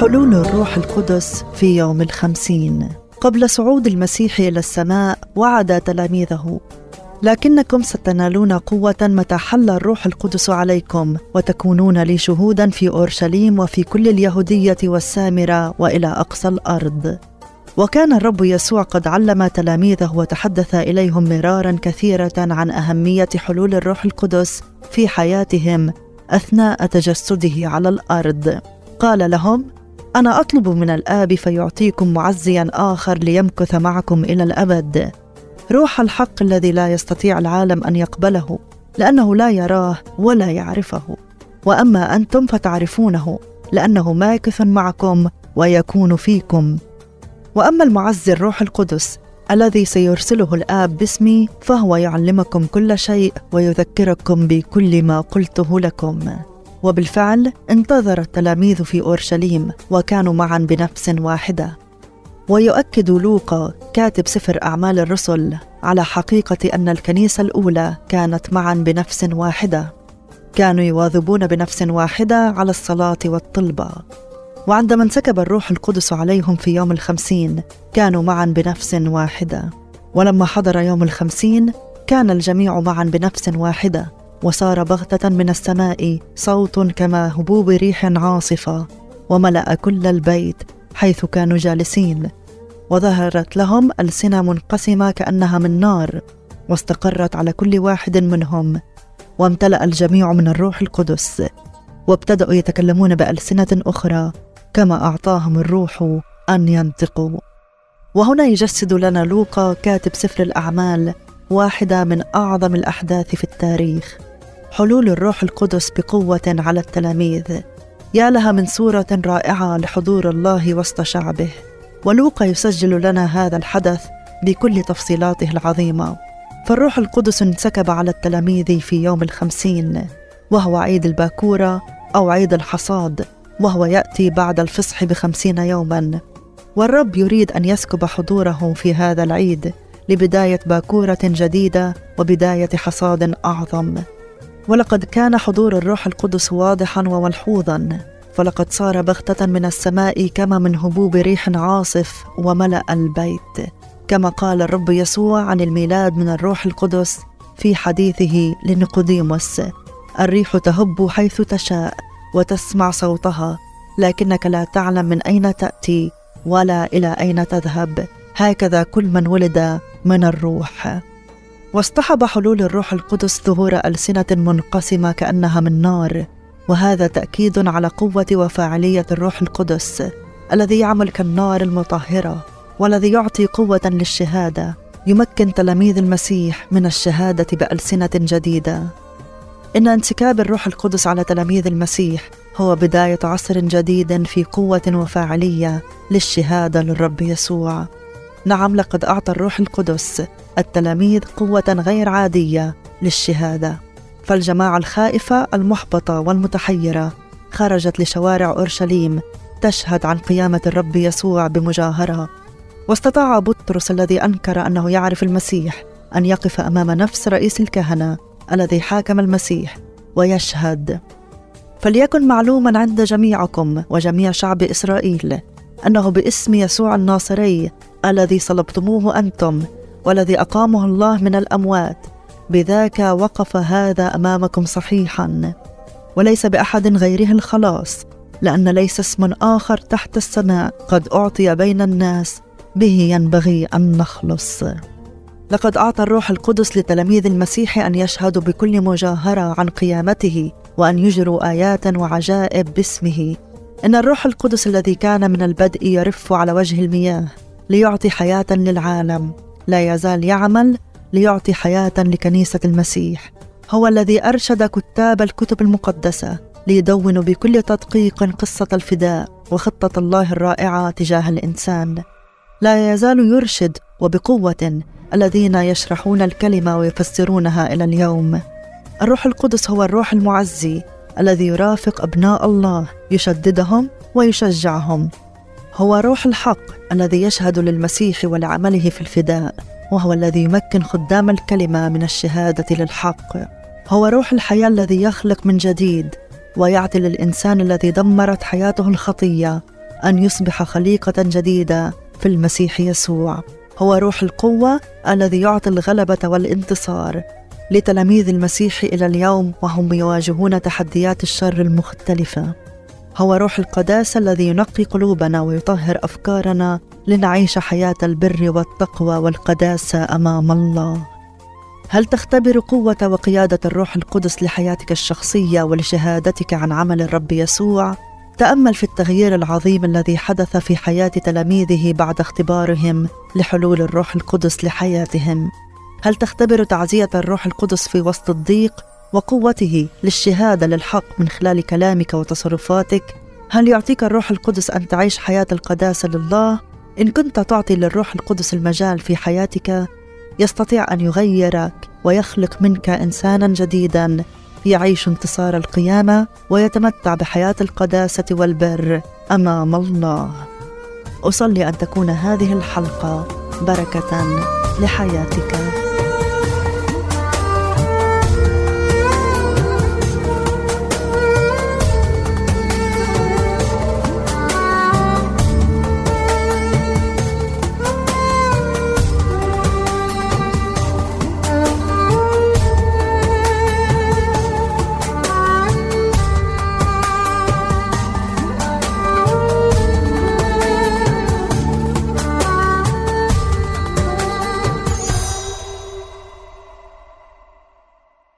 حلول الروح القدس في يوم الخمسين. قبل صعود المسيح إلى السماء وعد تلاميذه. لكنكم ستنالون قوة متى حل الروح القدس عليكم وتكونون لي شهودا في أورشليم وفي كل اليهودية والسامرة وإلى أقصى الأرض. وكان الرب يسوع قد علم تلاميذه وتحدث إليهم مرارا كثيرة عن أهمية حلول الروح القدس في حياتهم أثناء تجسده على الأرض. قال لهم أنا أطلب من الآب فيعطيكم معزيا آخر ليمكث معكم إلى الأبد. روح الحق الذي لا يستطيع العالم أن يقبله لأنه لا يراه ولا يعرفه. وأما أنتم فتعرفونه لأنه ماكث معكم ويكون فيكم. وأما المعزي الروح القدس الذي سيرسله الآب باسمي فهو يعلمكم كل شيء ويذكركم بكل ما قلته لكم. وبالفعل انتظر التلاميذ في أورشليم وكانوا معا بنفس واحدة. ويؤكد لوقا كاتب سفر أعمال الرسل على حقيقة أن الكنيسة الأولى كانت معا بنفس واحدة. كانوا يواظبون بنفس واحدة على الصلاة والطلبة. وعندما انسكب الروح القدس عليهم في يوم الخمسين كانوا معا بنفس واحدة. ولما حضر يوم الخمسين كان الجميع معا بنفس واحدة. وصار بغتة من السماء صوت كما هبوب ريح عاصفة وملأ كل البيت حيث كانوا جالسين. وظهرت لهم ألسنة منقسمة كأنها من نار واستقرت على كل واحد منهم وامتلأ الجميع من الروح القدس. وابتدأوا يتكلمون بألسنة أخرى كما أعطاهم الروح أن ينطقوا. وهنا يجسد لنا لوقا كاتب سفر الأعمال واحدة من أعظم الأحداث في التاريخ. حلول الروح القدس بقوة على التلاميذ. يا لها من صورة رائعة لحضور الله وسط شعبه. ولوقا يسجل لنا هذا الحدث بكل تفصيلاته العظيمة. فالروح القدس انسكب على التلاميذ في يوم الخمسين وهو عيد الباكورة أو عيد الحصاد وهو يأتي بعد الفصح بخمسين يوما. والرب يريد أن يسكب حضوره في هذا العيد لبداية باكورة جديدة وبداية حصاد أعظم. ولقد كان حضور الروح القدس واضحا وملحوظا فلقد صار بغتة من السماء كما من هبوب ريح عاصف وملأ البيت. كما قال الرب يسوع عن الميلاد من الروح القدس في حديثه لنيقوديموس الريح تهب حيث تشاء وتسمع صوتها لكنك لا تعلم من أين تأتي ولا إلى أين تذهب. هكذا كل من ولد من الروح. واصطحب حلول الروح القدس ظهور ألسنة منقسمة كأنها من نار وهذا تأكيد على قوة وفاعلية الروح القدس الذي يعمل كالنار المطهرة والذي يعطي قوة للشهادة يمكن تلاميذ المسيح من الشهادة بألسنة جديدة. إن انسكاب الروح القدس على تلاميذ المسيح هو بداية عصر جديد في قوة وفاعلية للشهادة للرب يسوع. نعم لقد أعطى الروح القدس التلاميذ قوة غير عادية للشهادة. فالجماعة الخائفة المحبطة والمتحيرة خرجت لشوارع أورشليم تشهد عن قيامة الرب يسوع بمجاهرة. واستطاع بطرس الذي أنكر أنه يعرف المسيح أن يقف أمام نفس رئيس الكهنة الذي حاكم المسيح ويشهد. فليكن معلوما عند جميعكم وجميع شعب إسرائيل أنه باسم يسوع الناصري الذي صلبتموه أنتم والذي أقامه الله من الأموات. بذاك وقف هذا أمامكم صحيحا. وليس بأحد غيره الخلاص لأن ليس اسم آخر تحت السماء قد أعطي بين الناس. به ينبغي أن نخلص. لقد أعطى الروح القدس لتلاميذ المسيح أن يشهدوا بكل مجاهرة عن قيامته وأن يجروا آيات وعجائب باسمه. إن الروح القدس الذي كان من البدء يرف على وجه المياه ليعطي حياة للعالم. لا يزال يعمل ليعطي حياة لكنيسة المسيح. هو الذي أرشد كتاب الكتب المقدسة ليدونوا بكل تدقيق قصة الفداء وخطة الله الرائعة تجاه الإنسان. لا يزال يرشد وبقوة الذين يشرحون الكلمة ويفسرونها إلى اليوم. الروح القدس هو الروح المعزي الذي يرافق أبناء الله يشددهم ويشجعهم. هو روح الحق الذي يشهد للمسيح ولعمله في الفداء وهو الذي يمكن خدام الكلمة من الشهادة للحق. هو روح الحياة الذي يخلق من جديد ويعطي للإنسان الذي دمرت حياته الخطية أن يصبح خليقة جديدة في المسيح يسوع. هو روح القوة الذي يعطي الغلبة والانتصار لتلاميذ المسيح إلى اليوم وهم يواجهون تحديات الشر المختلفة. هو روح القداسه الذي ينقي قلوبنا ويطهر أفكارنا لنعيش حياة البر والتقوى والقداسة أمام الله. هل تختبر قوة وقيادة الروح القدس لحياتك الشخصية ولشهادتك عن عمل الرب يسوع؟ تأمل في التغيير العظيم الذي حدث في حياة تلاميذه بعد اختبارهم لحلول الروح القدس لحياتهم. هل تختبر تعزية الروح القدس في وسط الضيق وقوته للشهادة للحق من خلال كلامك وتصرفاتك. هل يعطيك الروح القدس أن تعيش حياة القداسة لله؟ إن كنت تعطي للروح القدس المجال في حياتك يستطيع أن يغيرك ويخلق منك إنسانا جديدا يعيش انتصار القيامة ويتمتع بحياة القداسة والبر أمام الله. أصلي أن تكون هذه الحلقة بركة لحياتك.